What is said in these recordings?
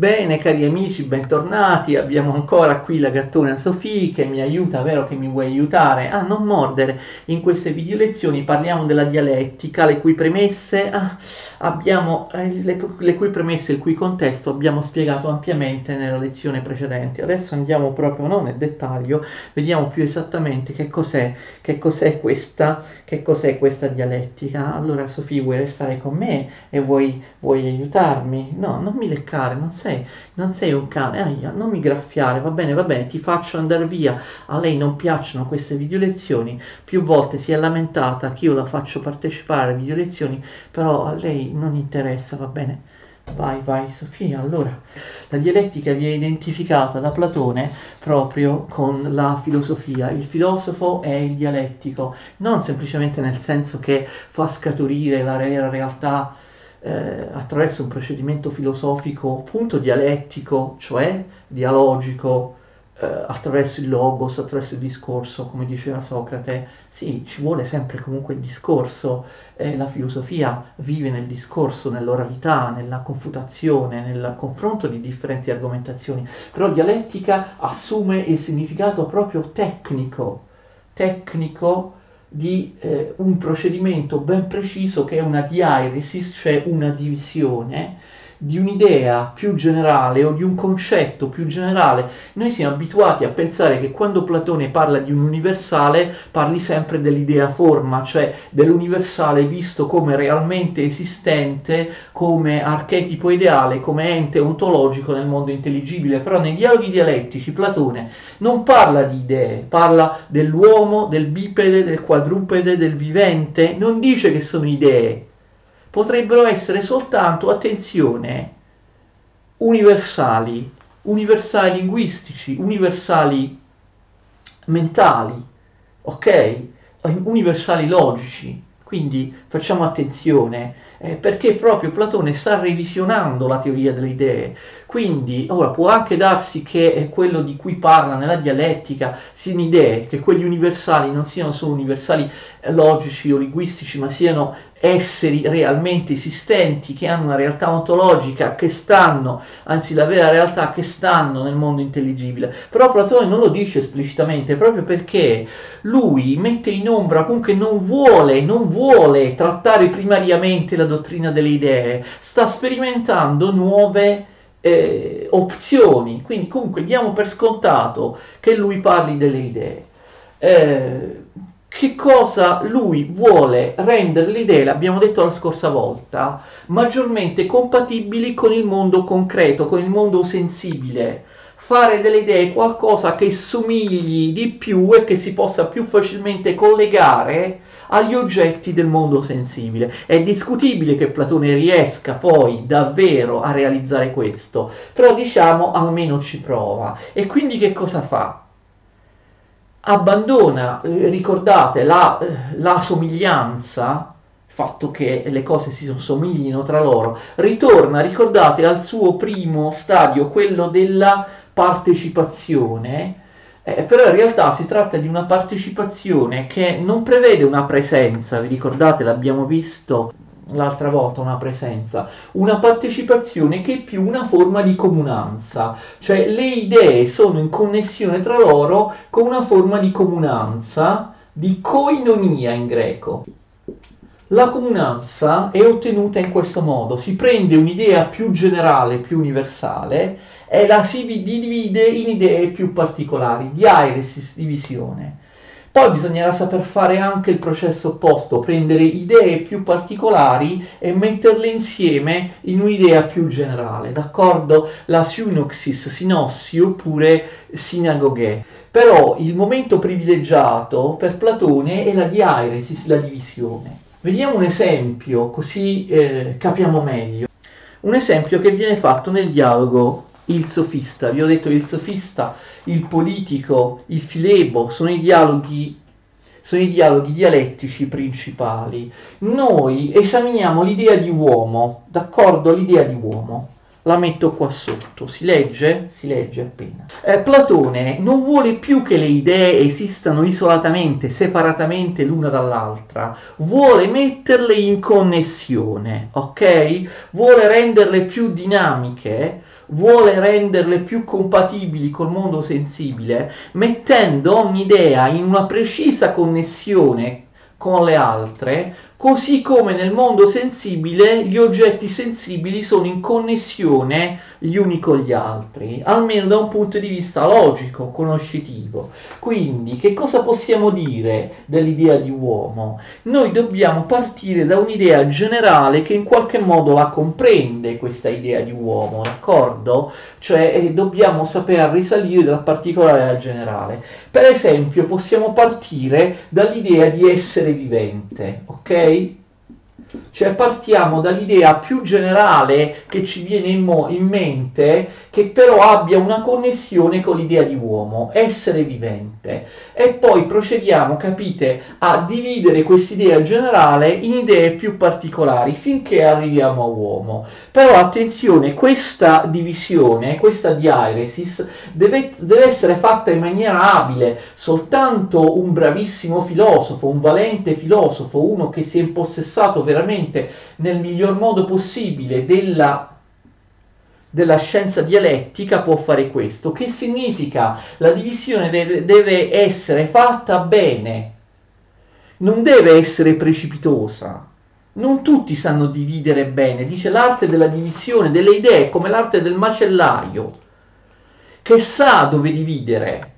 Bene cari amici, bentornati, abbiamo ancora qui la gattona Sofì che mi aiuta, vero che mi vuoi aiutare a non mordere. In queste video lezioni parliamo della dialettica, le cui premesse, ah, abbiamo, eh, le, le, cui premesse, il cui contesto abbiamo spiegato ampiamente nella lezione precedente. Adesso andiamo proprio non nel dettaglio, vediamo più esattamente che cos'è, che cos'è, questa, che cos'è questa dialettica. Allora Sofì vuoi restare con me e vuoi, vuoi aiutarmi? No, non mi leccare, non sei sei, non sei un cane, aia, non mi graffiare, va bene, va bene, ti faccio andare via, a lei non piacciono queste video lezioni, più volte si è lamentata che io la faccio partecipare alle video lezioni, però a lei non interessa, va bene? Vai, vai, Sofia. Allora, la dialettica viene identificata da Platone proprio con la filosofia. Il filosofo è il dialettico, non semplicemente nel senso che fa scaturire la vera realtà eh, attraverso un procedimento filosofico appunto dialettico, cioè dialogico, eh, attraverso il logos, attraverso il discorso, come diceva Socrate, sì, ci vuole sempre comunque il discorso, eh, la filosofia vive nel discorso, nell'oralità, nella confutazione, nel confronto di differenti argomentazioni, però dialettica assume il significato proprio tecnico, tecnico di eh, un procedimento ben preciso che è una diairesis, cioè una divisione di un'idea più generale o di un concetto più generale. Noi siamo abituati a pensare che quando Platone parla di un universale parli sempre dell'idea forma, cioè dell'universale visto come realmente esistente, come archetipo ideale, come ente ontologico nel mondo intelligibile, però nei dialoghi dialettici Platone non parla di idee, parla dell'uomo, del bipede, del quadrupede, del vivente, non dice che sono idee, potrebbero essere soltanto, attenzione, universali, universali linguistici, universali mentali, ok? Universali logici. Quindi facciamo attenzione eh, perché proprio Platone sta revisionando la teoria delle idee. Quindi, ora può anche darsi che quello di cui parla nella dialettica siano idee, che quelli universali non siano solo universali eh, logici o linguistici, ma siano esseri realmente esistenti, che hanno una realtà ontologica, che stanno, anzi la vera realtà, che stanno nel mondo intelligibile. Però Platone non lo dice esplicitamente, proprio perché lui mette in ombra, comunque non vuole, non vuole trattare primariamente la dottrina delle idee, sta sperimentando nuove eh, opzioni, quindi comunque diamo per scontato che lui parli delle idee. Eh, che cosa lui vuole rendere le idee, l'abbiamo detto la scorsa volta, maggiormente compatibili con il mondo concreto, con il mondo sensibile. Fare delle idee qualcosa che somigli di più e che si possa più facilmente collegare agli oggetti del mondo sensibile. È discutibile che Platone riesca poi davvero a realizzare questo, però diciamo almeno ci prova. E quindi che cosa fa? abbandona, eh, ricordate, la, eh, la somiglianza, fatto che le cose si somiglino tra loro, ritorna, ricordate, al suo primo stadio, quello della partecipazione, eh, però in realtà si tratta di una partecipazione che non prevede una presenza, vi ricordate, l'abbiamo visto l'altra volta una presenza, una partecipazione che è più una forma di comunanza, cioè le idee sono in connessione tra loro con una forma di comunanza, di koinonia in greco. La comunanza è ottenuta in questo modo, si prende un'idea più generale, più universale e la si divide in idee più particolari, diairesis, divisione. Poi bisognerà saper fare anche il processo opposto, prendere idee più particolari e metterle insieme in un'idea più generale, d'accordo? La synoxis, sinossi oppure sinagoghe. Però il momento privilegiato per Platone è la diairesis, la divisione. Vediamo un esempio così eh, capiamo meglio. Un esempio che viene fatto nel dialogo il sofista. Vi ho detto il sofista, il politico, il filebo, sono i dialoghi sono i dialoghi dialettici principali. Noi esaminiamo l'idea di uomo, d'accordo? L'idea di uomo. La metto qua sotto, si legge? Si legge appena. Eh, Platone non vuole più che le idee esistano isolatamente, separatamente l'una dall'altra, vuole metterle in connessione, ok? Vuole renderle più dinamiche, vuole renderle più compatibili col mondo sensibile, mettendo ogni idea in una precisa connessione con le altre, così come nel mondo sensibile gli oggetti sensibili sono in connessione gli uni con gli altri, almeno da un punto di vista logico, conoscitivo. Quindi, che cosa possiamo dire dell'idea di uomo? Noi dobbiamo partire da un'idea generale che in qualche modo la comprende questa idea di uomo, d'accordo? Cioè eh, dobbiamo saper risalire dal particolare al generale. Per esempio, possiamo partire dall'idea di essere vivente, ok? Cioè partiamo dall'idea più generale che ci viene in, mo- in, mente, che però abbia una connessione con l'idea di uomo, essere vivente. E poi procediamo, capite, a dividere quest'idea generale in idee più particolari finché arriviamo a uomo. Però attenzione, questa divisione, questa diaresis, deve, deve essere fatta in maniera abile. Soltanto un bravissimo filosofo, un valente filosofo, uno che si è impossessato veramente nel miglior modo possibile della della scienza dialettica può fare questo. Che significa? La divisione deve, deve, essere fatta bene, non deve essere precipitosa. Non tutti sanno dividere bene, dice l'arte della divisione delle idee, come l'arte del macellaio, che sa dove dividere,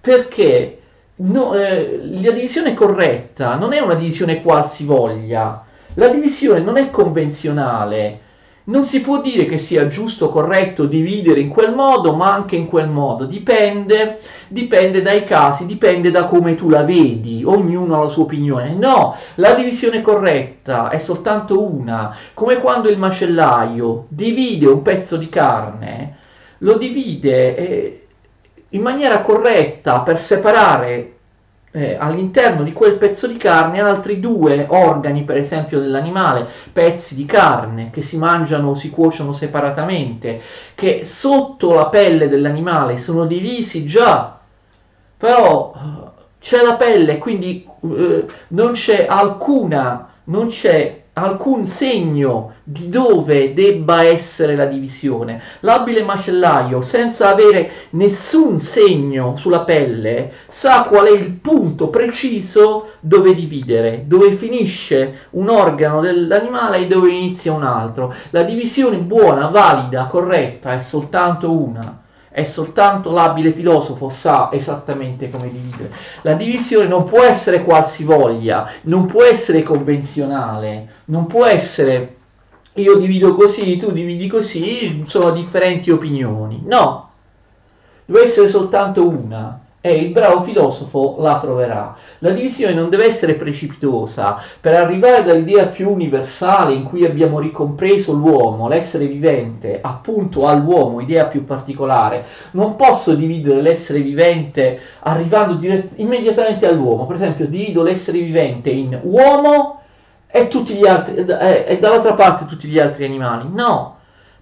perché no, eh, la divisione corretta non è una divisione qualsivoglia, la divisione non è convenzionale, non si può dire che sia giusto, corretto dividere in quel modo, ma anche in quel modo. Dipende, dipende dai casi, dipende da come tu la vedi. Ognuno ha la sua opinione. No, la divisione corretta è soltanto una. Come quando il macellaio divide un pezzo di carne, lo divide eh, in maniera corretta per separare eh, all'interno di quel pezzo di carne altri due organi, per esempio dell'animale, pezzi di carne che si mangiano o si cuociono separatamente, che sotto la pelle dell'animale sono divisi già, però eh, c'è la pelle, quindi eh, non c'è alcuna, non c'è alcun segno di dove debba essere la divisione. L'abile macellaio, senza avere nessun segno sulla pelle, sa qual è il punto preciso dove dividere, dove finisce un organo dell'animale e dove inizia un altro. La divisione buona, valida, corretta è soltanto una è soltanto l'abile filosofo sa esattamente come dividere. La divisione non può essere qualsivoglia, non può essere convenzionale, non può essere io divido così, tu dividi così, sono differenti opinioni. No, deve essere soltanto una e il bravo filosofo la troverà. La divisione non deve essere precipitosa, per arrivare dall'idea più universale in cui abbiamo ricompreso l'uomo, l'essere vivente, appunto all'uomo, idea più particolare. Non posso dividere l'essere vivente arrivando dirett- immediatamente all'uomo, per esempio divido l'essere vivente in uomo e, tutti gli altri, e, e dall'altra parte tutti gli altri animali. No,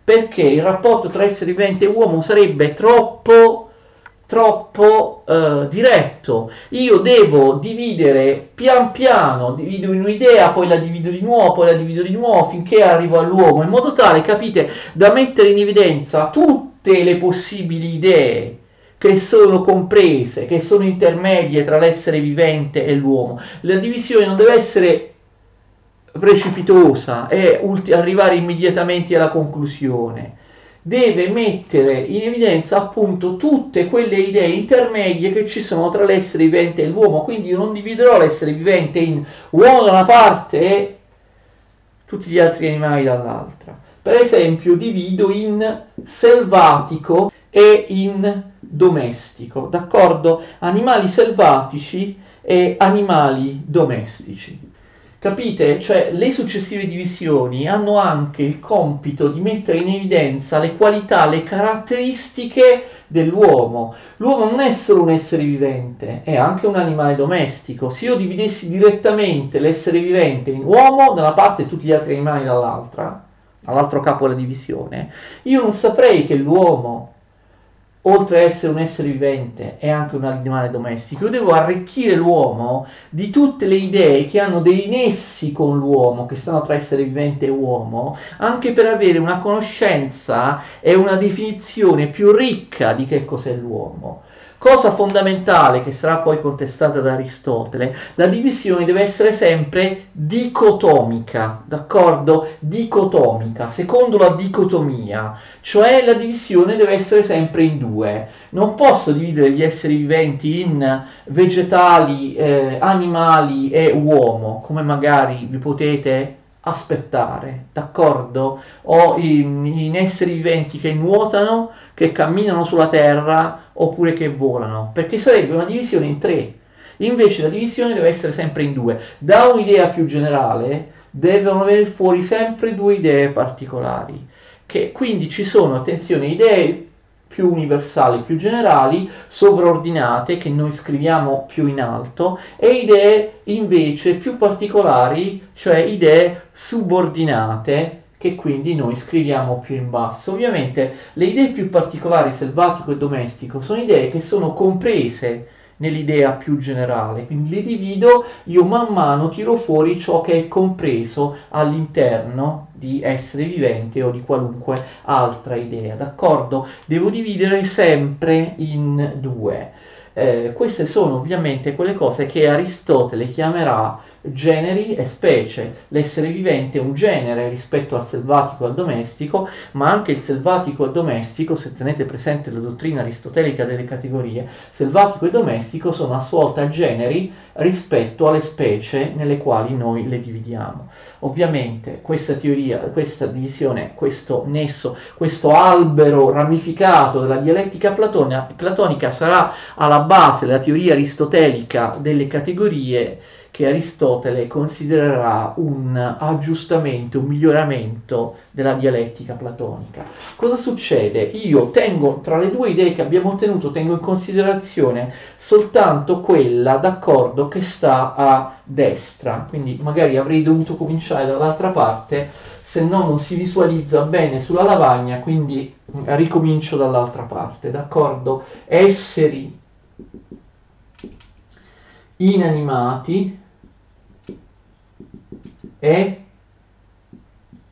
perché il rapporto tra essere vivente e uomo sarebbe troppo troppo eh, diretto. Io devo dividere pian piano, divido in un'idea, poi la divido di nuovo, poi la divido di nuovo finché arrivo all'uomo, in modo tale, capite, da mettere in evidenza tutte le possibili idee che sono comprese, che sono intermedie tra l'essere vivente e l'uomo. La divisione non deve essere precipitosa e ulti- arrivare immediatamente alla conclusione deve mettere in evidenza appunto tutte quelle idee intermedie che ci sono tra l'essere vivente e l'uomo. Quindi io non dividerò l'essere vivente in uomo da una parte e tutti gli altri animali dall'altra. Per esempio divido in selvatico e in domestico, d'accordo? Animali selvatici e animali domestici. Capite? Cioè le successive divisioni hanno anche il compito di mettere in evidenza le qualità, le caratteristiche dell'uomo. L'uomo non è solo un essere vivente, è anche un animale domestico. Se io dividessi direttamente l'essere vivente in uomo da una parte e tutti gli altri animali dall'altra, all'altro capo della divisione, io non saprei che l'uomo oltre a essere un essere vivente, è anche un animale domestico. Io devo arricchire l'uomo di tutte le idee che hanno dei nessi con l'uomo, che stanno tra essere vivente e uomo, anche per avere una conoscenza e una definizione più ricca di che cos'è l'uomo. Cosa fondamentale che sarà poi contestata da Aristotele, la divisione deve essere sempre dicotomica, d'accordo? Dicotomica, secondo la dicotomia, cioè la divisione deve essere sempre in due. Non posso dividere gli esseri viventi in vegetali, eh, animali e uomo, come magari vi potete aspettare, d'accordo? O in, esseri viventi che nuotano, che camminano sulla terra oppure che volano, perché sarebbe una divisione in tre. Invece la divisione deve essere sempre in due. Da un'idea più generale devono venire fuori sempre due idee particolari. Che quindi ci sono, attenzione, idee più universali, più generali, sovraordinate, che noi scriviamo più in alto, e idee invece più particolari, cioè idee subordinate, che quindi noi scriviamo più in basso. Ovviamente le idee più particolari, selvatico e domestico, sono idee che sono comprese nell'idea più generale, quindi le divido, io man mano tiro fuori ciò che è compreso all'interno di essere vivente o di qualunque altra idea, d'accordo? Devo dividere sempre in due. Eh, queste sono ovviamente quelle cose che Aristotele chiamerà generi e specie. L'essere vivente è un genere rispetto al selvatico e al domestico, ma anche il selvatico e domestico, se tenete presente la dottrina aristotelica delle categorie, selvatico e domestico sono a sua volta generi rispetto alle specie nelle quali noi le dividiamo. Ovviamente questa teoria, questa divisione, questo nesso, questo albero ramificato della dialettica platonica sarà alla base della teoria aristotelica delle categorie che Aristotele considererà un aggiustamento, un miglioramento della dialettica platonica. Cosa succede? Io tengo tra le due idee che abbiamo ottenuto, tengo in considerazione soltanto quella d'accordo che sta a destra, quindi magari avrei dovuto cominciare dall'altra parte, se no non si visualizza bene sulla lavagna, quindi ricomincio dall'altra parte, d'accordo? Esseri inanimati e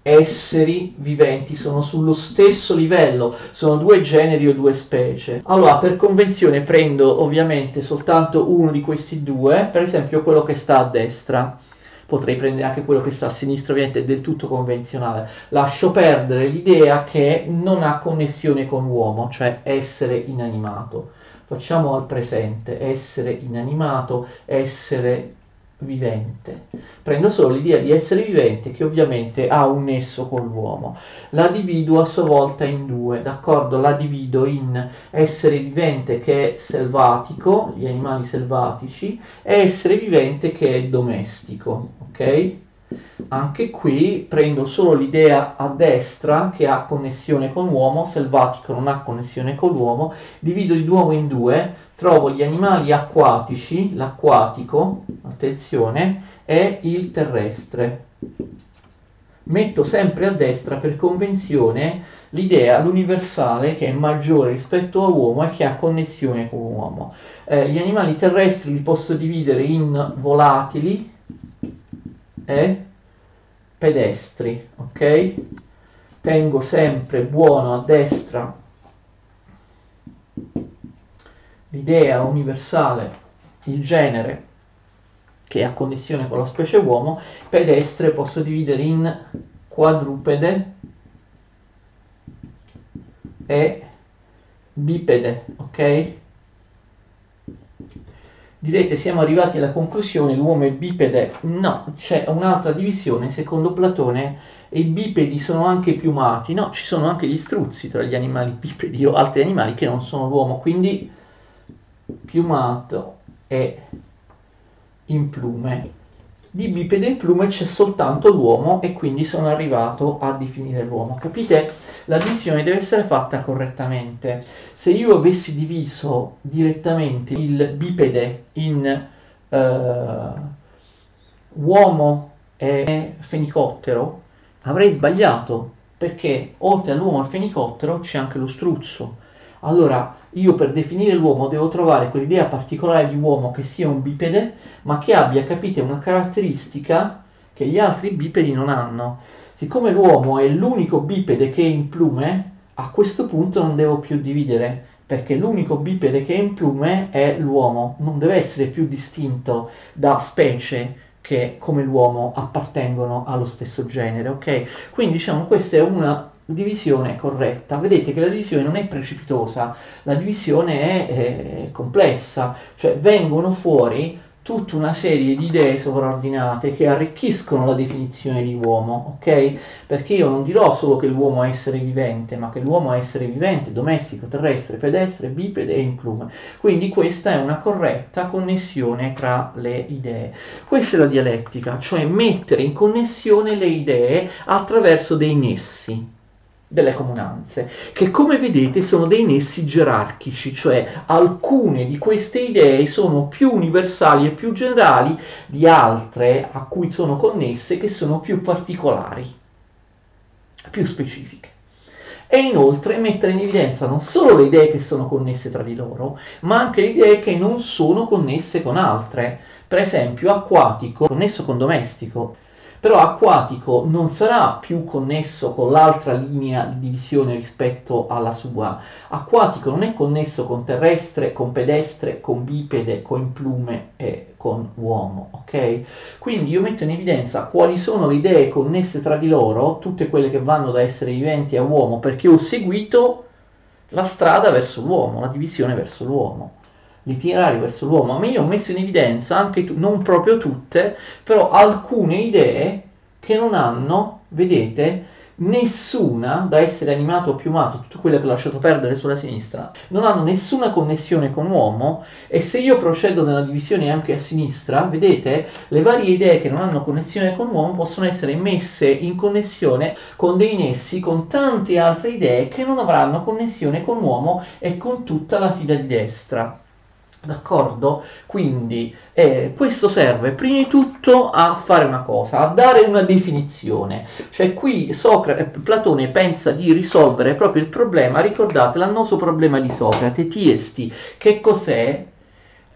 esseri viventi sono sullo stesso livello, sono due generi o due specie. Allora, per convenzione prendo ovviamente soltanto uno di questi due, per esempio quello che sta a destra. Potrei prendere anche quello che sta a sinistra, ovviamente è del tutto convenzionale. Lascio perdere l'idea che non ha connessione con l'uomo, cioè essere inanimato. Facciamo al presente, essere inanimato, essere vivente. Prendo solo l'idea di essere vivente che ovviamente ha un nesso con l'uomo. La divido a sua volta in due, d'accordo? La divido in essere vivente che è selvatico, gli animali selvatici, e essere vivente che è domestico, ok? Anche qui prendo solo l'idea a destra che ha connessione con l'uomo, selvatico non ha connessione con l'uomo, divido di nuovo in due, trovo gli animali acquatici, l'acquatico, attenzione, e il terrestre. Metto sempre a destra per convenzione l'idea, l'universale, che è maggiore rispetto all'uomo e che ha connessione con l'uomo. Eh, gli animali terrestri li posso dividere in volatili e pedestri, ok? Tengo sempre buono a destra l'idea universale, il genere che ha connessione con la specie uomo, pedestre posso dividere in quadrupede e bipede, ok? Direte siamo arrivati alla conclusione, l'uomo è bipede? No, c'è un'altra divisione, secondo Platone i bipedi sono anche piumati, no, ci sono anche gli struzzi tra gli animali bipedi o altri animali che non sono l'uomo, quindi piumato e in plume. Di bipede in plume c'è soltanto l'uomo e quindi sono arrivato a definire l'uomo. Capite? La divisione deve essere fatta correttamente. Se io avessi diviso direttamente il bipede in uh, uomo e fenicottero, avrei sbagliato perché oltre all'uomo e al fenicottero c'è anche lo struzzo allora io per definire l'uomo devo trovare quell'idea particolare di uomo che sia un bipede, ma che abbia, capite, una caratteristica che gli altri bipedi non hanno. Siccome l'uomo è l'unico bipede che è in plume, a questo punto non devo più dividere, perché l'unico bipede che è in plume è l'uomo, non deve essere più distinto da specie che come l'uomo appartengono allo stesso genere, ok? Quindi diciamo questa è una divisione corretta. Vedete che la divisione non è precipitosa, la divisione è, è complessa, cioè vengono fuori tutta una serie di idee sovraordinate che arricchiscono la definizione di uomo, ok? Perché io non dirò solo che l'uomo è essere vivente, ma che l'uomo è essere vivente, domestico, terrestre, pedestre, bipede e implume. Quindi questa è una corretta connessione tra le idee. Questa è la dialettica, cioè mettere in connessione le idee attraverso dei nessi delle comunanze, che come vedete sono dei nessi gerarchici, cioè alcune di queste idee sono più universali e più generali di altre a cui sono connesse che sono più particolari, più specifiche. E inoltre mettere in evidenza non solo le idee che sono connesse tra di loro, ma anche le idee che non sono connesse con altre. Per esempio, acquatico connesso con domestico però acquatico non sarà più connesso con l'altra linea di divisione rispetto alla sua. Acquatico non è connesso con terrestre, con pedestre, con bipede, con plume e con uomo, ok? Quindi io metto in evidenza quali sono le idee connesse tra di loro, tutte quelle che vanno da essere viventi a uomo, perché ho seguito la strada verso l'uomo, la divisione verso l'uomo l'itinerario verso l'uomo, ma io ho messo in evidenza anche, tu, non proprio tutte, però alcune idee che non hanno, vedete, nessuna, da essere animato o piumato, tutte quelle che ho lasciato perdere sulla sinistra, non hanno nessuna connessione con l'uomo e se io procedo nella divisione anche a sinistra, vedete, le varie idee che non hanno connessione con l'uomo possono essere messe in connessione con dei nessi, con tante altre idee che non avranno connessione con l'uomo e con tutta la fila di destra. D'accordo? Quindi eh, questo serve prima di tutto a fare una cosa, a dare una definizione. Cioè qui Socrate, eh, Platone pensa di risolvere proprio il problema, ricordate l'annoso problema di Socrate, Tiesti, che cos'è?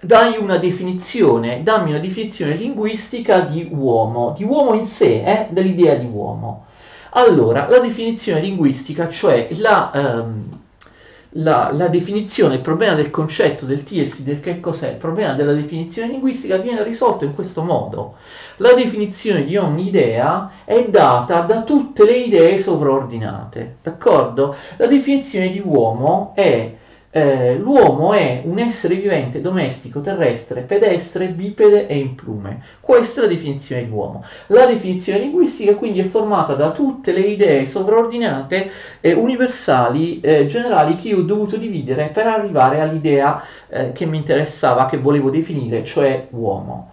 Dai una definizione, dammi una definizione linguistica di uomo, di uomo in sé, eh, dell'idea di uomo. Allora, la definizione linguistica, cioè la... Ehm, la, la, definizione, il problema del concetto del TLC, del che cos'è, il problema della definizione linguistica viene risolto in questo modo. La definizione di ogni idea è data da tutte le idee sovraordinate, d'accordo? La definizione di uomo è eh, l'uomo è un essere vivente domestico, terrestre, pedestre, bipede e in plume. Questa è la definizione di uomo. La definizione linguistica quindi è formata da tutte le idee sovraordinate e universali, eh, generali che io ho dovuto dividere per arrivare all'idea eh, che mi interessava, che volevo definire, cioè uomo.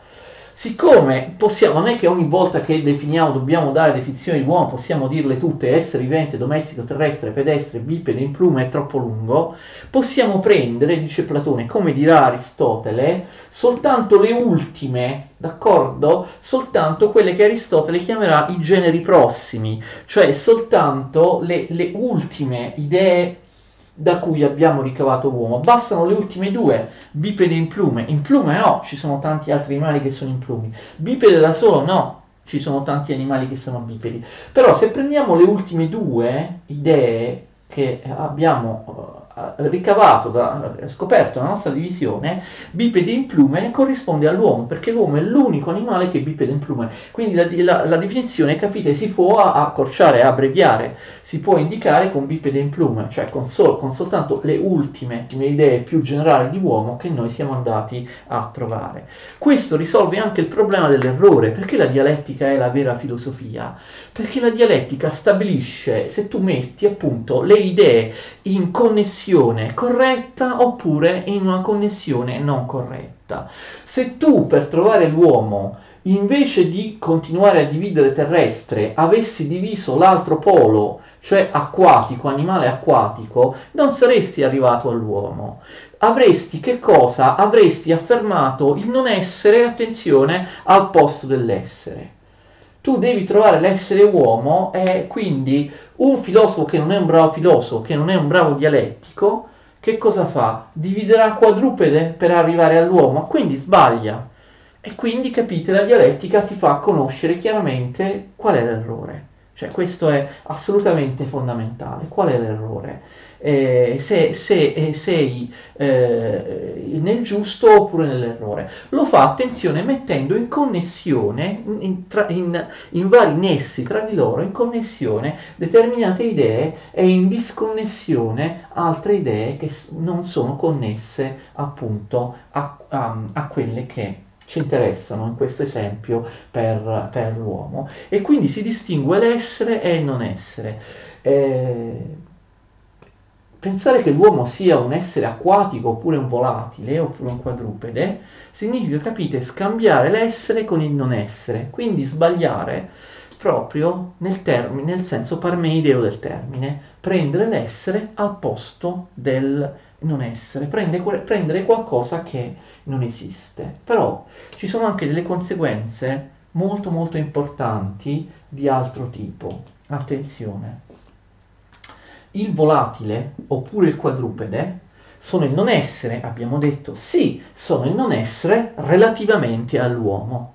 Siccome possiamo, non è che ogni volta che definiamo dobbiamo dare definizioni di uomo, possiamo dirle tutte, essere vivente, domestico, terrestre, pedestre, bipede, in pluma, è troppo lungo, possiamo prendere, dice Platone, come dirà Aristotele, soltanto le ultime, d'accordo? Soltanto quelle che Aristotele chiamerà i generi prossimi, cioè soltanto le, le ultime idee da cui abbiamo ricavato l'uomo. Bastano le ultime due, bipede in plume. In plume no, ci sono tanti altri animali che sono in plumi. Bipede da solo no, ci sono tanti animali che sono bipedi. Però se prendiamo le ultime due idee che abbiamo ricavato, da, scoperto nella nostra divisione, bipede in plume corrisponde all'uomo, perché l'uomo è l'unico animale che bipede in plume. Quindi la, la, la definizione, capite, si può accorciare, abbreviare, si può indicare con bipede in plume, cioè con, sol, con soltanto le ultime le idee più generali di uomo che noi siamo andati a trovare. Questo risolve anche il problema dell'errore, perché la dialettica è la vera filosofia? Perché la dialettica stabilisce se tu metti appunto le idee in connessione corretta oppure in una connessione non corretta. Se tu per trovare l'uomo invece di continuare a dividere terrestre avessi diviso l'altro polo, cioè acquatico, animale acquatico, non saresti arrivato all'uomo. Avresti che cosa? Avresti affermato il non essere, attenzione, al posto dell'essere tu devi trovare l'essere uomo e quindi un filosofo che non è un bravo filosofo, che non è un bravo dialettico, che cosa fa? Dividerà quadrupede per arrivare all'uomo, quindi sbaglia. E quindi capite, la dialettica ti fa conoscere chiaramente qual è l'errore. Cioè questo è assolutamente fondamentale. Qual è l'errore? Eh, se, se eh, sei eh, nel giusto oppure nell'errore. Lo fa, attenzione, mettendo in connessione, in, in, in, vari nessi tra di loro, in connessione determinate idee e in disconnessione altre idee che non sono connesse appunto a, a, a quelle che ci interessano in questo esempio per, per l'uomo. E quindi si distingue l'essere e il non essere. Eh, pensare che l'uomo sia un essere acquatico oppure un volatile oppure un quadrupede significa, capite, scambiare l'essere con il non essere, quindi sbagliare proprio nel, termine, nel senso parmeideo del termine, prendere l'essere al posto del non essere, prendere, prendere qualcosa che non esiste. Però ci sono anche delle conseguenze molto molto importanti di altro tipo. Attenzione. Il volatile oppure il quadrupede sono il non essere, abbiamo detto, sì, sono il non essere relativamente all'uomo.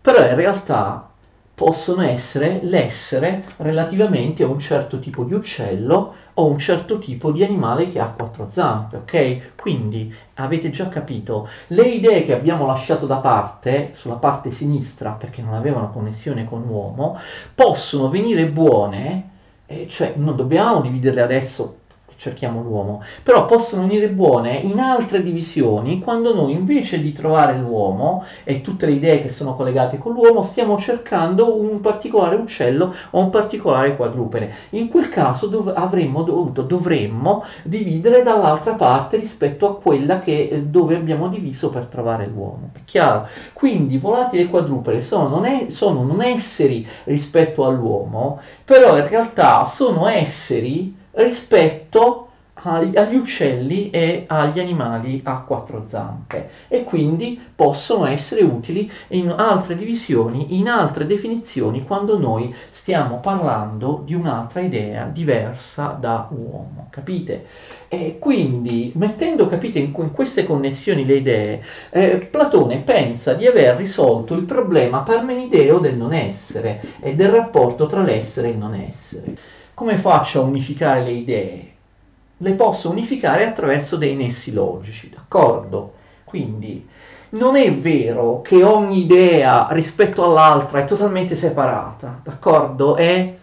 Però in realtà possono essere l'essere relativamente a un certo tipo di uccello o un certo tipo di animale che ha quattro zampe, ok? Quindi avete già capito, le idee che abbiamo lasciato da parte, sulla parte sinistra, perché non avevano connessione con l'uomo, possono venire buone, eh, cioè non dobbiamo dividerle adesso cerchiamo l'uomo, però possono venire buone in altre divisioni quando noi invece di trovare l'uomo e tutte le idee che sono collegate con l'uomo stiamo cercando un particolare uccello o un particolare quadrupede. In quel caso dov- avremmo dovuto, dovremmo dividere dall'altra parte rispetto a quella che, eh, dove abbiamo diviso per trovare l'uomo. È chiaro? Quindi volatili e quadrupede sono non, è, sono non esseri rispetto all'uomo, però in realtà sono esseri rispetto agli uccelli e agli animali a quattro zampe e quindi possono essere utili in altre divisioni, in altre definizioni quando noi stiamo parlando di un'altra idea diversa da uomo, capite? E quindi mettendo, capite, in, in queste connessioni le idee, eh, Platone pensa di aver risolto il problema parmenideo del non essere e del rapporto tra l'essere e il non essere. Come faccio a unificare le idee? Le posso unificare attraverso dei nessi logici, d'accordo? Quindi non è vero che ogni idea rispetto all'altra è totalmente separata, d'accordo? È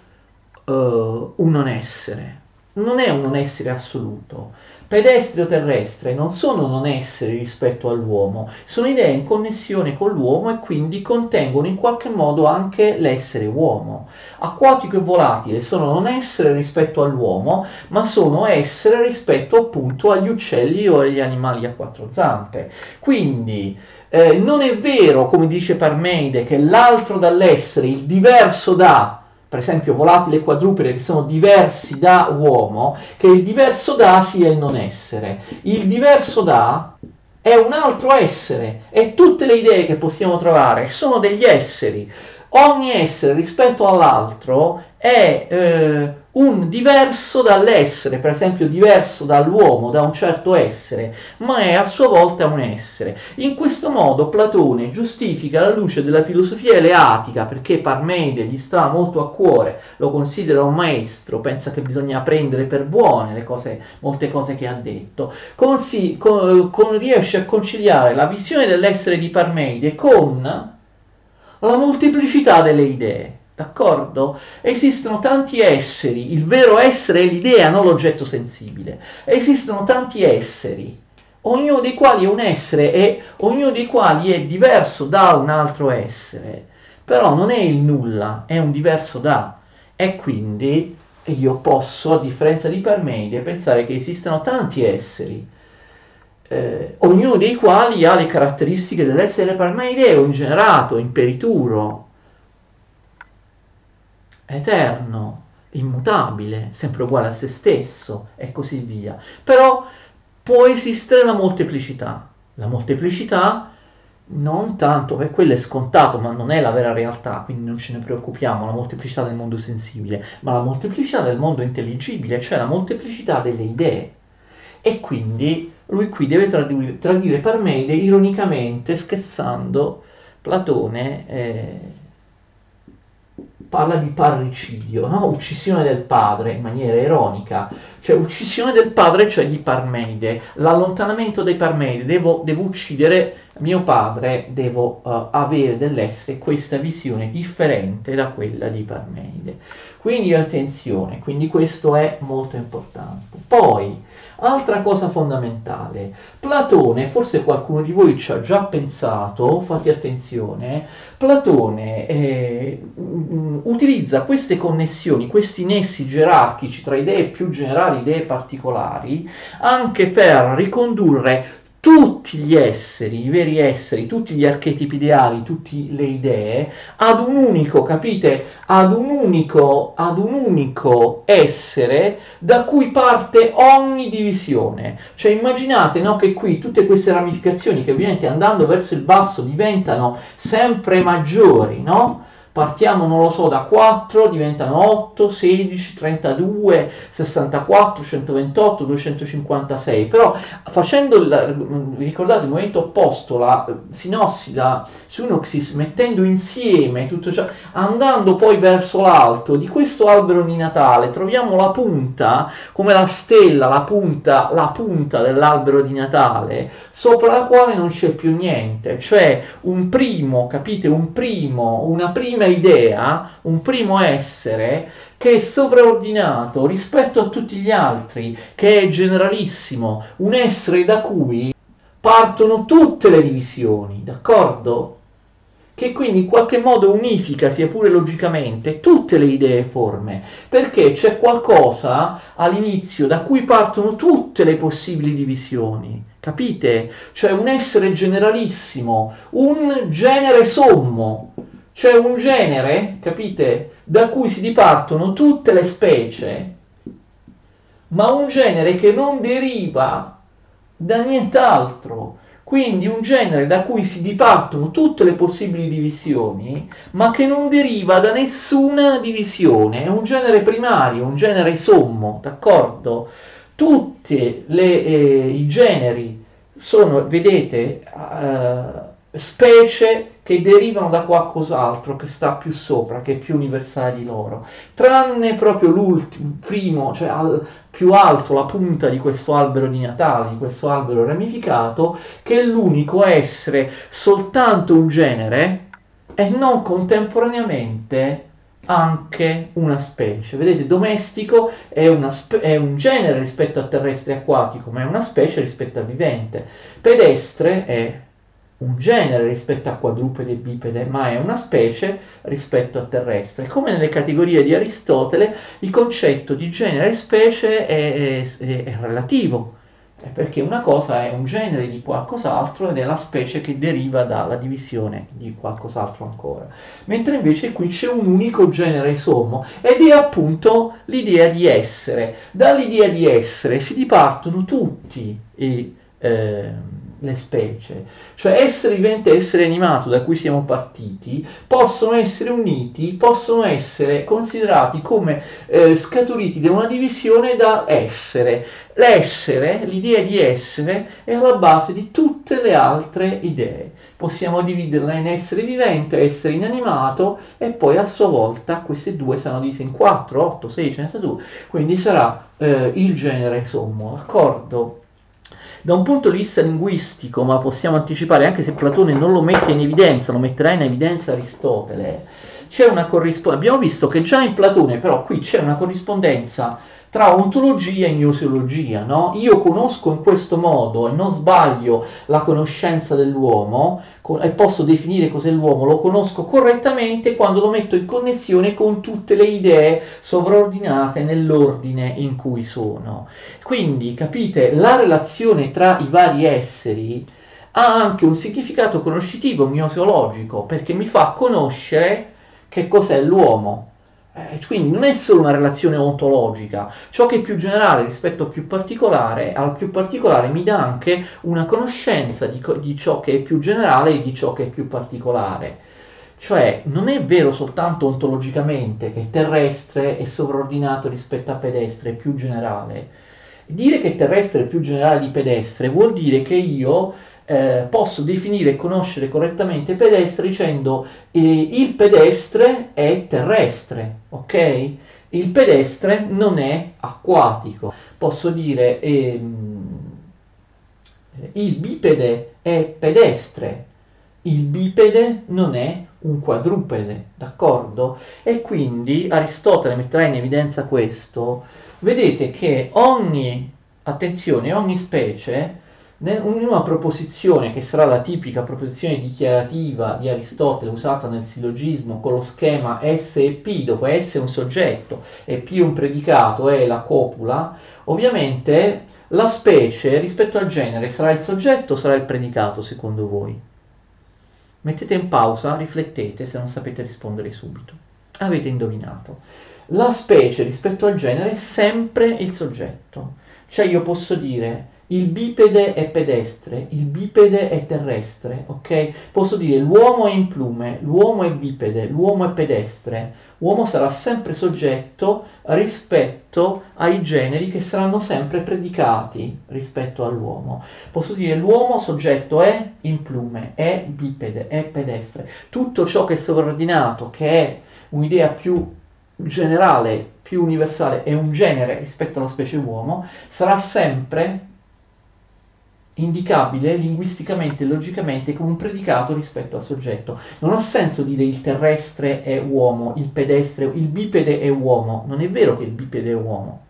uh, un non essere, non è un non essere assoluto pedestre o terrestre non sono non esseri rispetto all'uomo, sono idee in connessione con l'uomo e quindi contengono in qualche modo anche l'essere uomo. Acquatico e volatile sono non essere rispetto all'uomo, ma sono essere rispetto appunto agli uccelli o agli animali a quattro zampe. Quindi eh, non è vero, come dice Parmeide, che l'altro dall'essere, il diverso da, per esempio volatile e quadrupede che sono diversi da uomo, che il diverso da sia il non essere. Il diverso da è un altro essere e tutte le idee che possiamo trovare sono degli esseri. Ogni essere rispetto all'altro è eh, un diverso dall'essere, per esempio diverso dall'uomo, da un certo essere, ma è a sua volta un essere. In questo modo Platone giustifica la luce della filosofia eleatica, perché Parmenide gli sta molto a cuore, lo considera un maestro, pensa che bisogna prendere per buone cose, molte cose che ha detto, Consi, con, con, riesce a conciliare la visione dell'essere di Parmenide con la molteplicità delle idee. D'accordo? Esistono tanti esseri, il vero essere è l'idea, non l'oggetto sensibile. Esistono tanti esseri, ognuno dei quali è un essere e ognuno dei quali è diverso da un altro essere. Però non è il nulla, è un diverso da. E quindi io posso, a differenza di Parmenide, pensare che esistano tanti esseri, eh, ognuno dei quali ha le caratteristiche dell'essere parmeideo, ingenerato, imperituro, eterno, immutabile, sempre uguale a se stesso e così via. Però può esistere la molteplicità. La molteplicità non tanto, perché quello è scontato, ma non è la vera realtà, quindi non ce ne preoccupiamo, la molteplicità del mondo sensibile, ma la molteplicità del mondo intelligibile, cioè la molteplicità delle idee. E quindi lui qui deve tradire, tradire Parmeide ironicamente, scherzando, Platone eh, parla di parricidio, no? uccisione del padre in maniera ironica, cioè uccisione del padre, cioè di Parmeide, l'allontanamento dei Parmeide, devo, devo uccidere mio padre, devo uh, avere dell'essere questa visione differente da quella di Parmeide. Quindi attenzione, quindi questo è molto importante. Poi, Altra cosa fondamentale, Platone, forse qualcuno di voi ci ha già pensato, fate attenzione, Platone eh, utilizza queste connessioni, questi nessi gerarchici tra idee più generali idee particolari, anche per ricondurre tutti gli esseri, i veri esseri, tutti gli archetipi ideali, tutte le idee, ad un unico, capite, ad un unico, ad un unico essere da cui parte ogni divisione. Cioè immaginate no, che qui tutte queste ramificazioni che ovviamente andando verso il basso diventano sempre maggiori, no? Partiamo, non lo so, da 4, diventano 8, 16, 32, 64, 128, 256. Però facendo, il, ricordate, il momento opposto, la sinossi, la sinuxis, mettendo insieme tutto ciò, andando poi verso l'alto di questo albero di Natale, troviamo la punta, come la stella, la punta, la punta dell'albero di Natale, sopra la quale non c'è più niente. Cioè un primo, capite, un primo, una prima prima idea, un primo essere che è sovraordinato rispetto a tutti gli altri, che è generalissimo, un essere da cui partono tutte le divisioni, d'accordo? Che quindi in qualche modo unifica, sia pure logicamente, tutte le idee e forme, perché c'è qualcosa all'inizio da cui partono tutte le possibili divisioni. Capite? Cioè un essere generalissimo, un genere sommo, c'è un genere, capite, da cui si dipartono tutte le specie, ma un genere che non deriva da nient'altro. Quindi un genere da cui si dipartono tutte le possibili divisioni, ma che non deriva da nessuna divisione. È un genere primario, un genere sommo, d'accordo? Tutti eh, i generi sono, vedete, uh, specie che derivano da qualcos'altro che sta più sopra, che è più universale di loro, tranne proprio l'ultimo, primo, cioè al, più alto, la punta di questo albero di Natale, di questo albero ramificato, che è l'unico essere soltanto un genere e non contemporaneamente anche una specie. Vedete, domestico è, spe- è, un genere rispetto a terrestre e acquatico, ma è una specie rispetto a vivente. Pedestre è un genere rispetto a quadrupede e bipede, ma è una specie rispetto a terrestre. Come nelle categorie di Aristotele, il concetto di genere e specie è, è, è relativo, perché una cosa è un genere di qualcos'altro ed è la specie che deriva dalla divisione di qualcos'altro ancora. Mentre invece qui c'è un unico genere sommo ed è appunto l'idea di essere. Dall'idea di essere si dipartono tutti i... Eh, le specie, cioè essere vivente e essere animato da cui siamo partiti, possono essere uniti, possono essere considerati come eh, scaturiti da una divisione da essere. L'essere, l'idea di essere, è alla base di tutte le altre idee. Possiamo dividerla in essere vivente, essere inanimato e poi a sua volta queste due saranno divise in 4, 8, 6, 102, quindi sarà eh, il genere sommo, d'accordo? Da un punto di vista linguistico, ma possiamo anticipare, anche se Platone non lo mette in evidenza, lo metterà in evidenza Aristotele, c'è una corrispondenza. Abbiamo visto che già in Platone, però, qui c'è una corrispondenza tra ontologia e gnoseologia. No? Io conosco in questo modo e non sbaglio la conoscenza dell'uomo e posso definire cos'è l'uomo, lo conosco correttamente quando lo metto in connessione con tutte le idee sovraordinate nell'ordine in cui sono. Quindi, capite, la relazione tra i vari esseri ha anche un significato conoscitivo gnoseologico perché mi fa conoscere che cos'è l'uomo eh, quindi non è solo una relazione ontologica, ciò che è più generale rispetto più particolare, al più particolare mi dà anche una conoscenza di, di ciò che è più generale e di ciò che è più particolare. Cioè non è vero soltanto ontologicamente che terrestre è sovraordinato rispetto a pedestre, è più generale, Dire che terrestre è più generale di pedestre vuol dire che io eh, posso definire e conoscere correttamente pedestre dicendo eh, il pedestre è terrestre, ok? Il pedestre non è acquatico. Posso dire ehm, il bipede è pedestre, il bipede non è un quadrupede, d'accordo? E quindi Aristotele metterà in evidenza questo. Vedete che ogni, attenzione, ogni specie, in una proposizione che sarà la tipica proposizione dichiarativa di Aristotele usata nel sillogismo con lo schema S e P, dove S è un soggetto e P un predicato, è la copula, ovviamente la specie rispetto al genere sarà il soggetto o sarà il predicato secondo voi? Mettete in pausa, riflettete se non sapete rispondere subito. Avete indovinato. La specie rispetto al genere è sempre il soggetto. Cioè io posso dire il bipede è pedestre, il bipede è terrestre, ok? Posso dire l'uomo è in plume, l'uomo è bipede, l'uomo è pedestre. Uomo sarà sempre soggetto rispetto ai generi che saranno sempre predicati rispetto all'uomo. Posso dire l'uomo soggetto è in plume, è bipede, è pedestre. Tutto ciò che è sovraordinato, che è un'idea più generale, più universale, è un genere rispetto alla specie uomo, sarà sempre indicabile linguisticamente e logicamente come un predicato rispetto al soggetto. Non ha senso dire il terrestre è uomo, il pedestre, il bipede è uomo. Non è vero che il bipede è uomo,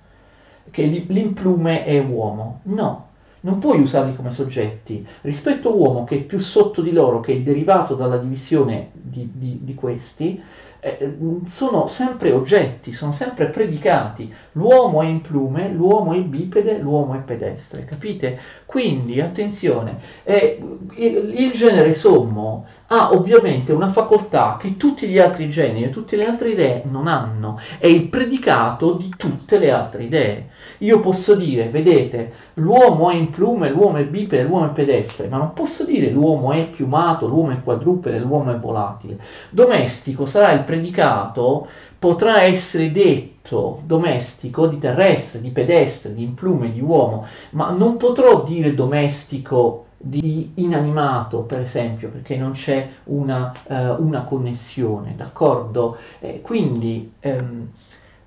che l'implume è uomo. No, non puoi usarli come soggetti. Rispetto a uomo che è più sotto di loro, che è derivato dalla divisione di, di, di questi, eh, sono sempre oggetti, sono sempre predicati. L'uomo è in plume, l'uomo è bipede, l'uomo è pedestre, capite? Quindi, attenzione, eh, il, il genere sommo ha ovviamente una facoltà che tutti gli altri generi e tutte le altre idee non hanno, è il predicato di tutte le altre idee. Io posso dire, vedete, l'uomo è in plume, l'uomo è bipede, l'uomo è pedestre, ma non posso dire l'uomo è piumato, l'uomo è quadrupede, l'uomo è volatile. Domestico sarà il predicato, potrà essere detto domestico di terrestre, di pedestre, di implume, di uomo, ma non potrò dire domestico di inanimato, per esempio, perché non c'è una, uh, una connessione, d'accordo? Eh, quindi... Um,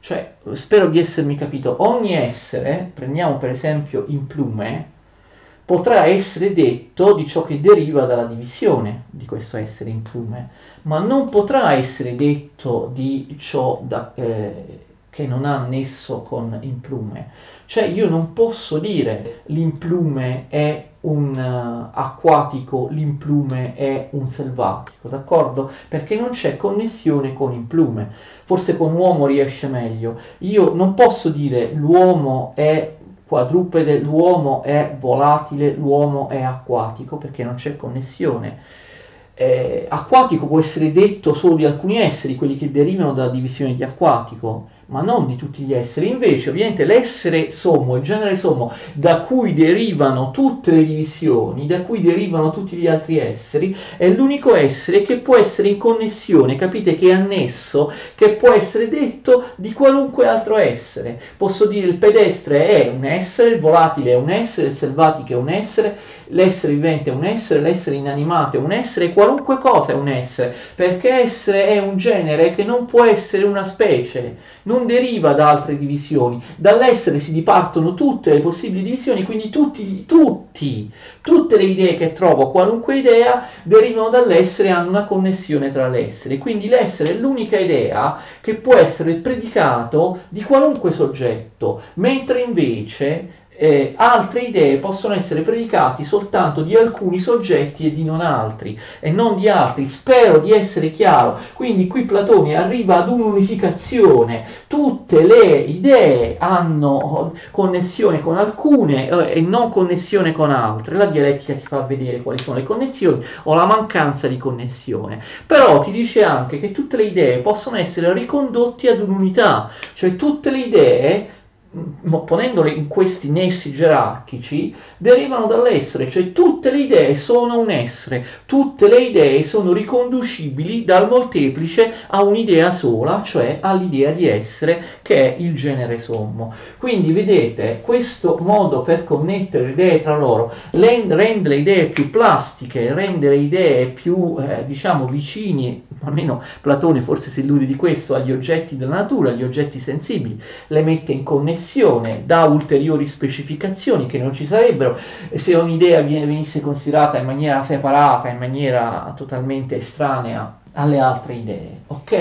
cioè, spero di essermi capito, ogni essere, prendiamo per esempio in plume, potrà essere detto di ciò che deriva dalla divisione di questo essere in plume, ma non potrà essere detto di ciò da, eh, che non ha nesso con implume. Cioè io non posso dire l'implume è un uh, acquatico, l'implume è un selvatico, d'accordo? Perché non c'è connessione con implume. Forse con uomo riesce meglio. Io non posso dire l'uomo è quadrupede, l'uomo è volatile, l'uomo è acquatico, perché non c'è connessione. Eh, acquatico può essere detto solo di alcuni esseri, quelli che derivano dalla divisione di acquatico ma non di tutti gli esseri. Invece, ovviamente, l'essere sommo, il genere sommo, da cui derivano tutte le divisioni, da cui derivano tutti gli altri esseri, è l'unico essere che può essere in connessione, capite che è annesso, che può essere detto di qualunque altro essere. Posso dire il pedestre è un essere, il volatile è un essere, il selvatico è un essere, l'essere vivente è un essere, l'essere inanimato è un essere, qualunque cosa è un essere, perché essere è un genere che non può essere una specie non deriva da altre divisioni. Dall'essere si dipartono tutte le possibili divisioni, quindi tutti, tutti, tutte le idee che trovo, qualunque idea, derivano dall'essere e hanno una connessione tra l'essere. Quindi l'essere è l'unica idea che può essere predicato di qualunque soggetto, mentre invece eh, altre idee possono essere predicati soltanto di alcuni soggetti e di non altri, e non di altri. Spero di essere chiaro. Quindi qui Platone arriva ad un'unificazione. Tutte le idee hanno connessione con alcune eh, e non connessione con altre. La dialettica ti fa vedere quali sono le connessioni o la mancanza di connessione. Però ti dice anche che tutte le idee possono essere ricondotte ad un'unità, cioè tutte le idee ponendole in questi nessi gerarchici, derivano dall'essere, cioè tutte le idee sono un essere, tutte le idee sono riconducibili dal molteplice a un'idea sola, cioè all'idea di essere che è il genere sommo. Quindi vedete, questo modo per connettere le idee tra loro rende le idee più plastiche, rende le idee più, eh, diciamo, vicini, almeno Platone forse si illude di questo, agli oggetti della natura, agli oggetti sensibili, le mette in connessione dà ulteriori specificazioni che non ci sarebbero se un'idea venisse considerata in maniera separata, in maniera totalmente estranea alle altre idee. Ok?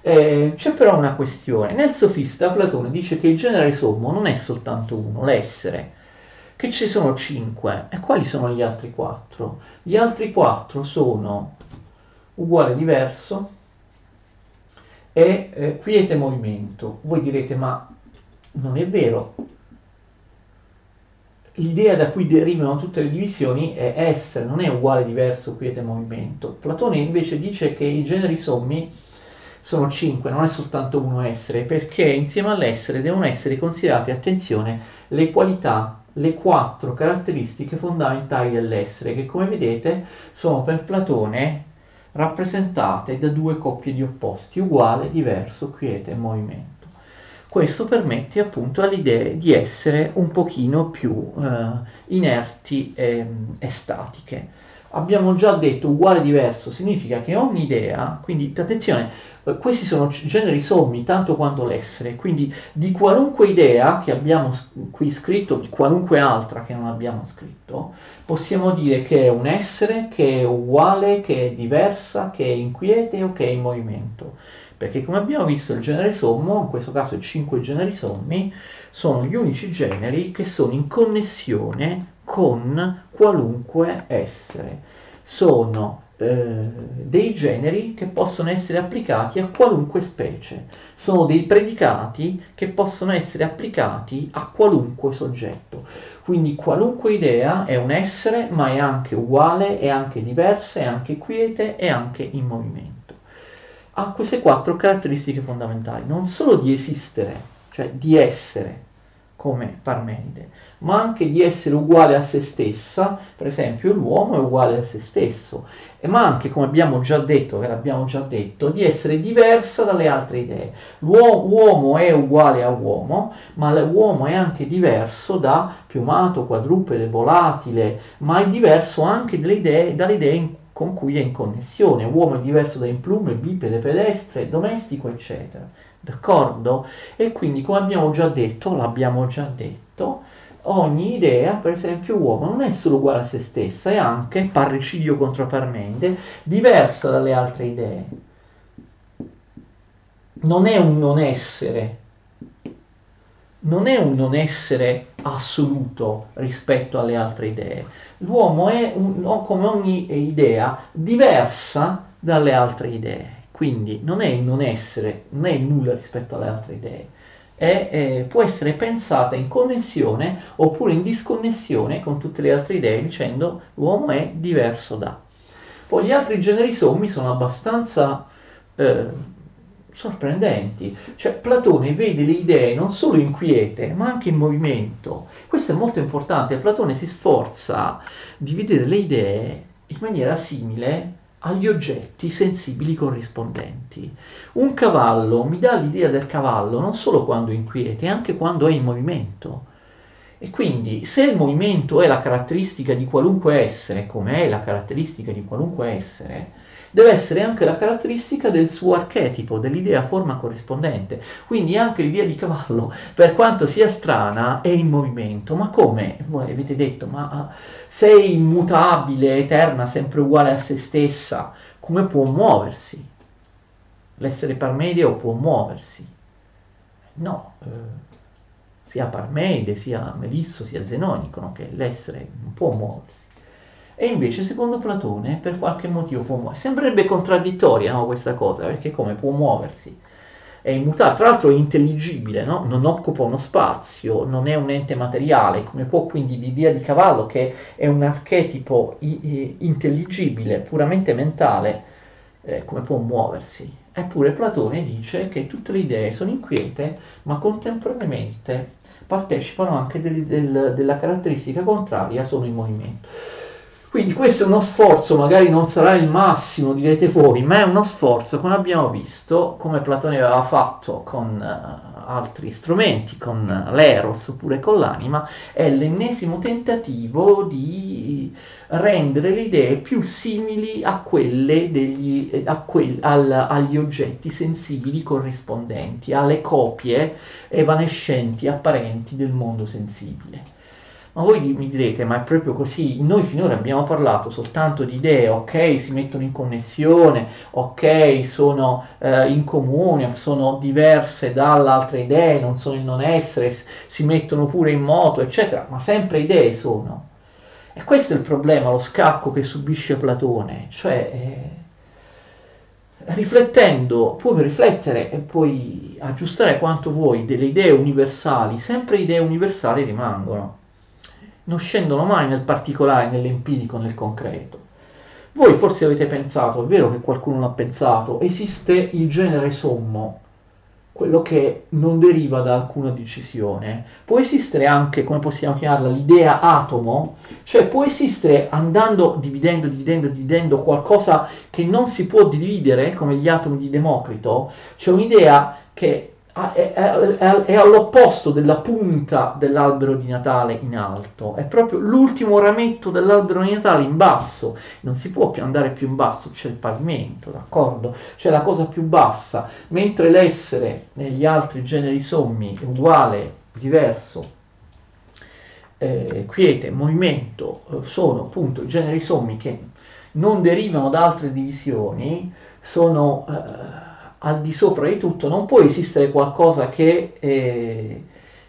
Eh, c'è però una questione. Nel sofista Platone dice che il genere sommo non è soltanto uno, l'essere, che ci sono cinque. E quali sono gli altri quattro? Gli altri quattro sono uguale diverso e eh, quiete movimento. Voi direte ma non è vero. L'idea da cui derivano tutte le divisioni è essere, non è uguale, diverso, quiete, movimento. Platone invece dice che i generi sommi sono cinque, non è soltanto uno essere, perché insieme all'essere devono essere considerate, attenzione, le qualità, le quattro caratteristiche fondamentali dell'essere, che come vedete sono per Platone rappresentate da due coppie di opposti, uguale, diverso, quiete movimento. Questo permette appunto alle idee di essere un pochino più eh, inerti e, e statiche. Abbiamo già detto uguale diverso significa che ogni idea, quindi attenzione, eh, questi sono generi sommi tanto quanto l'essere, quindi di qualunque idea che abbiamo qui scritto, di qualunque altra che non abbiamo scritto, possiamo dire che è un essere, che è uguale, che è diversa, che è inquiete o che è in movimento. Perché come abbiamo visto il genere sommo, in questo caso i cinque generi sommi, sono gli unici generi che sono in connessione con qualunque essere. Sono eh, dei generi che possono essere applicati a qualunque specie, sono dei predicati che possono essere applicati a qualunque soggetto. Quindi qualunque idea è un essere, ma è anche uguale, è anche diversa, è anche quiete, è anche in movimento ha queste quattro caratteristiche fondamentali, non solo di esistere, cioè di essere come Parmenide, ma anche di essere uguale a se stessa, per esempio l'uomo è uguale a se stesso, ma anche, come abbiamo già detto, già detto, di essere diversa dalle altre idee. L'uomo è uguale a uomo, ma l'uomo è anche diverso da piumato, quadrupede, volatile, ma è diverso anche idee, dalle idee con cui è in connessione. Uomo è diverso da implume, bipede, pedestre, domestico, eccetera. D'accordo? E quindi, come abbiamo già detto, l'abbiamo già detto, ogni idea, per esempio uomo, non è solo uguale a se stessa, è anche, parricidio contro Parmenide, diversa dalle altre idee. Non è un non essere, non è un non essere assoluto rispetto alle altre idee. L'uomo è, un, come ogni idea, diversa dalle altre idee. Quindi non è il non essere, non è il nulla rispetto alle altre idee. È, eh, può essere pensata in connessione oppure in disconnessione con tutte le altre idee dicendo l'uomo è diverso da. Poi gli altri generi sommi sono abbastanza eh, sorprendenti. Cioè Platone vede le idee non solo inquiete, ma anche in movimento. Questo è molto importante. Platone si sforza di vedere le idee in maniera simile agli oggetti sensibili corrispondenti. Un cavallo mi dà l'idea del cavallo non solo quando è inquiete, anche quando è in movimento. E quindi se il movimento è la caratteristica di qualunque essere, come è la caratteristica di qualunque essere, deve essere anche la caratteristica del suo archetipo, dell'idea forma corrispondente. Quindi anche l'idea di cavallo, per quanto sia strana, è in movimento. Ma come? Voi avete detto, ma ah, sei immutabile, eterna, sempre uguale a se stessa, come può muoversi? L'essere parmedio può muoversi? No, eh, sia Parmenide, sia Melisso, sia Zenone dicono che l'essere non può muoversi e invece secondo Platone per qualche motivo può muoversi. Sembrerebbe contraddittoria no, questa cosa, perché come può muoversi? È immutato, tra l'altro è intelligibile, no? non occupa uno spazio, non è un ente materiale, come può quindi l'idea di cavallo che è un archetipo intelligibile, puramente mentale, eh, come può muoversi? Eppure Platone dice che tutte le idee sono inquiete, ma contemporaneamente partecipano anche del, del, della caratteristica contraria, sono in movimento. Quindi questo è uno sforzo, magari non sarà il massimo, direte voi, ma è uno sforzo, come abbiamo visto, come Platone aveva fatto con uh, altri strumenti, con l'eros oppure con l'anima, è l'ennesimo tentativo di rendere le idee più simili a quelle degli, a quel, al, agli oggetti sensibili corrispondenti, alle copie evanescenti apparenti del mondo sensibile. Ma voi mi direte, ma è proprio così? Noi finora abbiamo parlato soltanto di idee, ok, si mettono in connessione, ok, sono eh, in comune, sono diverse dalle altre idee, non sono il non essere, si mettono pure in moto, eccetera, ma sempre idee sono. E questo è il problema, lo scacco che subisce Platone, cioè eh, riflettendo, puoi riflettere e puoi aggiustare quanto vuoi delle idee universali, sempre idee universali rimangono non scendono mai nel particolare, nell'empirico, nel concreto. Voi forse avete pensato, è vero che qualcuno l'ha pensato, esiste il genere sommo, quello che non deriva da alcuna decisione. Può esistere anche, come possiamo chiamarla, l'idea atomo, cioè può esistere andando, dividendo, dividendo, dividendo qualcosa che non si può dividere, come gli atomi di Democrito, c'è un'idea che è, è, è, all'opposto della punta dell'albero di Natale in alto, è proprio l'ultimo rametto dell'albero di Natale in basso, non si può più andare più in basso, c'è il pavimento, d'accordo? C'è la cosa più bassa, mentre l'essere negli altri generi sommi è uguale, diverso, eh, quiete, movimento, eh, sono appunto generi sommi che non derivano da altre divisioni, sono... Eh, al di sopra di tutto non può esistere qualcosa che eh,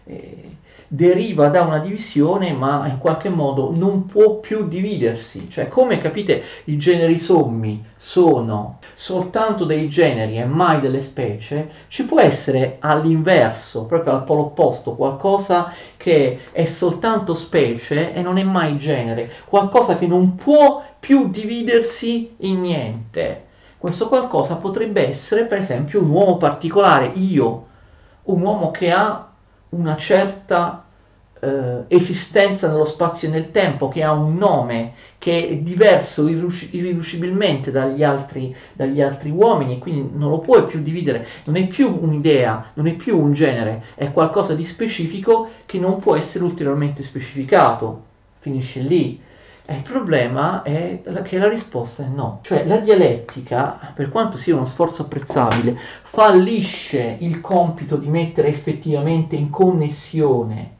eh, deriva da una divisione ma in qualche modo non può più dividersi. Cioè come capite i generi sommi sono soltanto dei generi e mai delle specie, ci può essere all'inverso, proprio al polo opposto, qualcosa che è soltanto specie e non è mai genere, qualcosa che non può più dividersi in niente. Questo qualcosa potrebbe essere, per esempio, un uomo particolare, io, un uomo che ha una certa eh, esistenza nello spazio e nel tempo, che ha un nome che è diverso irriducibilmente dagli altri, dagli altri uomini, quindi non lo puoi più dividere, non è più un'idea, non è più un genere, è qualcosa di specifico che non può essere ulteriormente specificato. Finisce lì. Il problema è che la risposta è no. Cioè la dialettica, per quanto sia uno sforzo apprezzabile, fallisce il compito di mettere effettivamente in connessione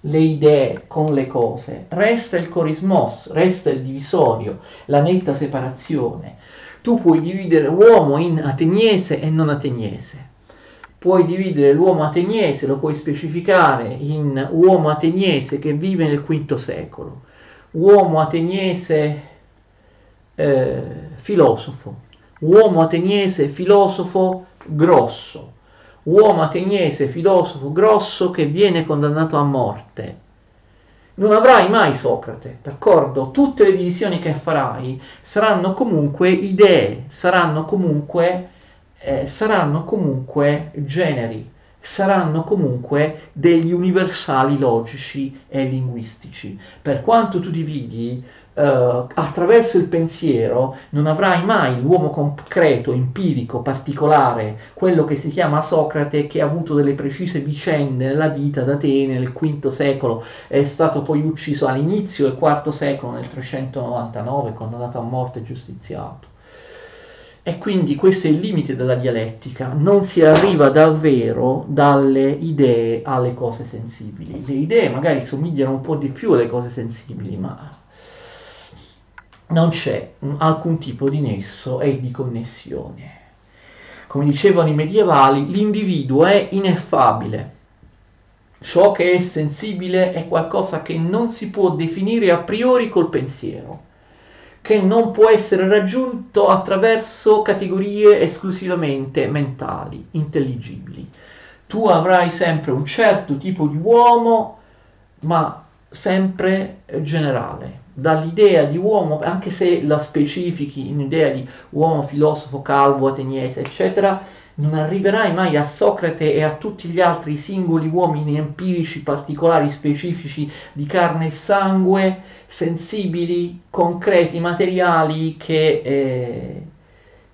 le idee con le cose. Resta il corismos, resta il divisorio, la netta separazione. Tu puoi dividere uomo in ateniese e non ateniese. Puoi dividere l'uomo ateniese, lo puoi specificare in uomo ateniese che vive nel V secolo, uomo ateniese eh, filosofo, uomo ateniese filosofo grosso, uomo ateniese filosofo grosso che viene condannato a morte. Non avrai mai Socrate, d'accordo? Tutte le divisioni che farai saranno comunque idee, saranno comunque eh, saranno comunque generi, saranno comunque degli universali logici e linguistici. Per quanto tu dividi Uh, attraverso il pensiero non avrai mai l'uomo concreto, empirico, particolare, quello che si chiama Socrate, che ha avuto delle precise vicende nella vita da Atene nel V secolo, è stato poi ucciso all'inizio del IV secolo, nel 399, condannato a morte e giustiziato. E quindi questo è il limite della dialettica, non si arriva davvero dalle idee alle cose sensibili. Le idee magari somigliano un po' di più alle cose sensibili, ma non c'è alcun tipo di nesso e di connessione. Come dicevano i medievali, l'individuo è ineffabile. Ciò che è sensibile è qualcosa che non si può definire a priori col pensiero che non può essere raggiunto attraverso categorie esclusivamente mentali, intelligibili. Tu avrai sempre un certo tipo di uomo, ma sempre generale. Dall'idea di uomo, anche se la specifichi in idea di uomo filosofo calvo ateniese, eccetera, non arriverai mai a Socrate e a tutti gli altri singoli uomini empirici, particolari, specifici di carne e sangue, sensibili, concreti, materiali che, eh,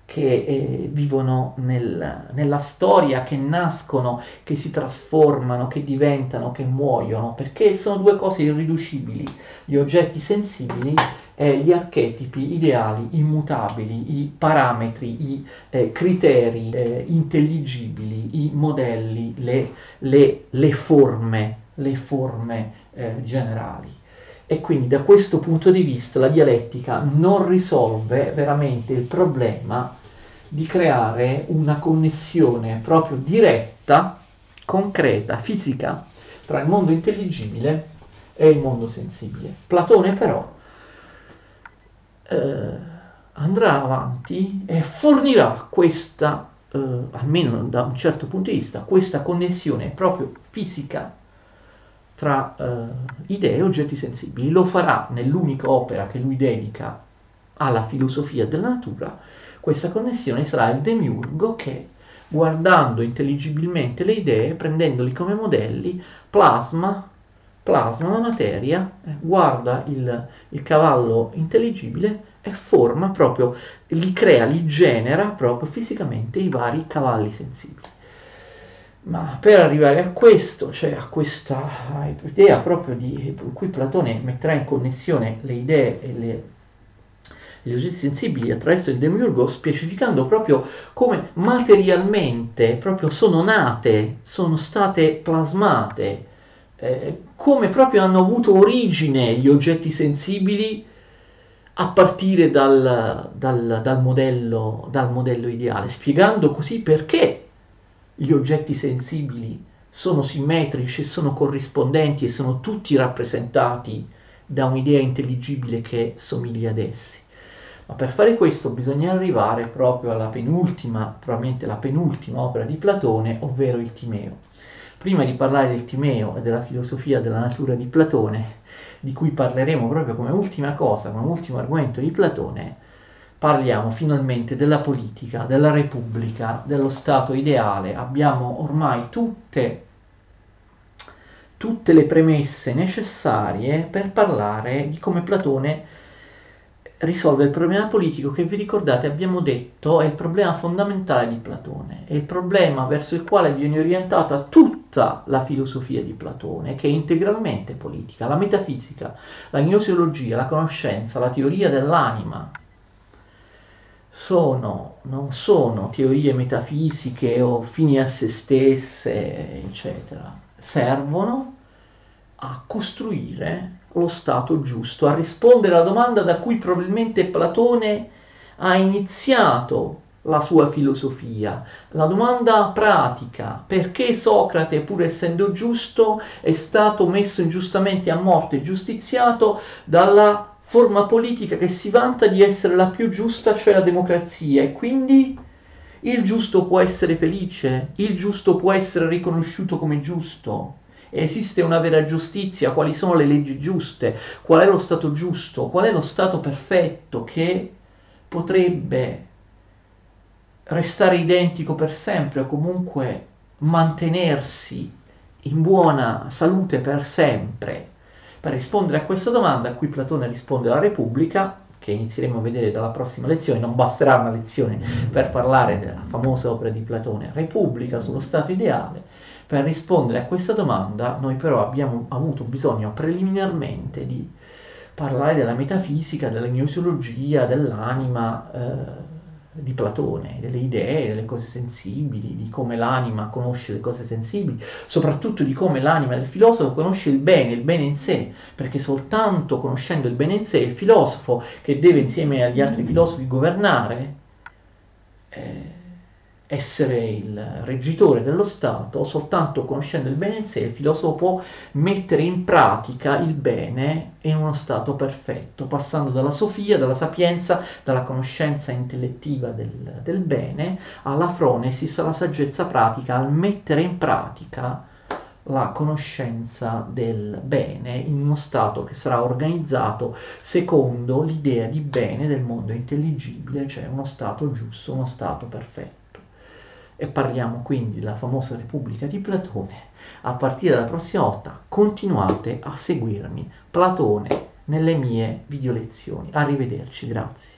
che eh, vivono nel, nella storia, che nascono, che si trasformano, che diventano, che muoiono, perché sono due cose irriducibili, gli oggetti sensibili eh, gli archetipi ideali immutabili, i parametri, i eh, criteri eh, intelligibili, i modelli, le, le, le forme, le forme eh, generali. E quindi da questo punto di vista la dialettica non risolve veramente il problema di creare una connessione proprio diretta, concreta, fisica tra il mondo intelligibile e il mondo sensibile. Platone però eh, andrà avanti e fornirà questa, eh, almeno da un certo punto di vista, questa connessione proprio fisica tra eh, idee e oggetti sensibili. Lo farà nell'unica opera che lui dedica alla filosofia della natura. Questa connessione sarà il demiurgo che, guardando intelligibilmente le idee, prendendoli come modelli, plasma plasma la materia, eh, guarda il, il cavallo intelligibile e forma proprio, li crea, li genera proprio fisicamente i vari cavalli sensibili. Ma per arrivare a questo, cioè a questa idea proprio di cui Platone metterà in connessione le idee e le, gli oggetti sensibili attraverso il demiurgo, specificando proprio come materialmente proprio sono nate, sono state plasmate eh, come proprio hanno avuto origine gli oggetti sensibili a partire dal, dal, dal, modello, dal modello ideale, spiegando così perché gli oggetti sensibili sono simmetrici, sono corrispondenti e sono tutti rappresentati da un'idea intelligibile che somiglia ad essi. Ma per fare questo bisogna arrivare proprio alla penultima, probabilmente la penultima opera di Platone, ovvero il Timeo. Prima di parlare del Timeo e della filosofia della natura di Platone, di cui parleremo proprio come ultima cosa, come ultimo argomento di Platone, parliamo finalmente della politica, della repubblica, dello Stato ideale. Abbiamo ormai tutte, tutte le premesse necessarie per parlare di come Platone risolve il problema politico che vi ricordate abbiamo detto è il problema fondamentale di Platone, è il problema verso il quale viene orientata tutta la filosofia di Platone, che è integralmente politica, la metafisica, la gnosiologia, la conoscenza, la teoria dell'anima. Sono, non sono teorie metafisiche o fini a se stesse, eccetera. Servono a costruire lo stato giusto, a rispondere alla domanda da cui probabilmente Platone ha iniziato la sua filosofia, la domanda pratica, perché Socrate, pur essendo giusto, è stato messo ingiustamente a morte e giustiziato dalla forma politica che si vanta di essere la più giusta, cioè la democrazia, e quindi il giusto può essere felice, il giusto può essere riconosciuto come giusto esiste una vera giustizia, quali sono le leggi giuste, qual è lo Stato giusto, qual è lo Stato perfetto che potrebbe restare identico per sempre o comunque mantenersi in buona salute per sempre. Per rispondere a questa domanda, a cui Platone risponde la Repubblica, che inizieremo a vedere dalla prossima lezione, non basterà una lezione per parlare della famosa opera di Platone, Repubblica sullo Stato ideale, per rispondere a questa domanda noi però abbiamo avuto bisogno preliminarmente di parlare della metafisica, della gnosiologia, dell'anima eh, di Platone, delle idee, delle cose sensibili, di come l'anima conosce le cose sensibili, soprattutto di come l'anima del filosofo conosce il bene, il bene in sé, perché soltanto conoscendo il bene in sé il filosofo, che deve insieme agli altri filosofi governare, eh, essere il reggitore dello Stato, soltanto conoscendo il bene in sé, il filosofo può mettere in pratica il bene in uno stato perfetto, passando dalla sofia, dalla sapienza, dalla conoscenza intellettiva del, del bene, alla fronesis, alla saggezza pratica, al mettere in pratica la conoscenza del bene in uno stato che sarà organizzato secondo l'idea di bene del mondo intelligibile, cioè uno stato giusto, uno stato perfetto. E parliamo quindi della famosa Repubblica di Platone. A partire dalla prossima volta continuate a seguirmi, Platone, nelle mie video lezioni. Arrivederci, grazie.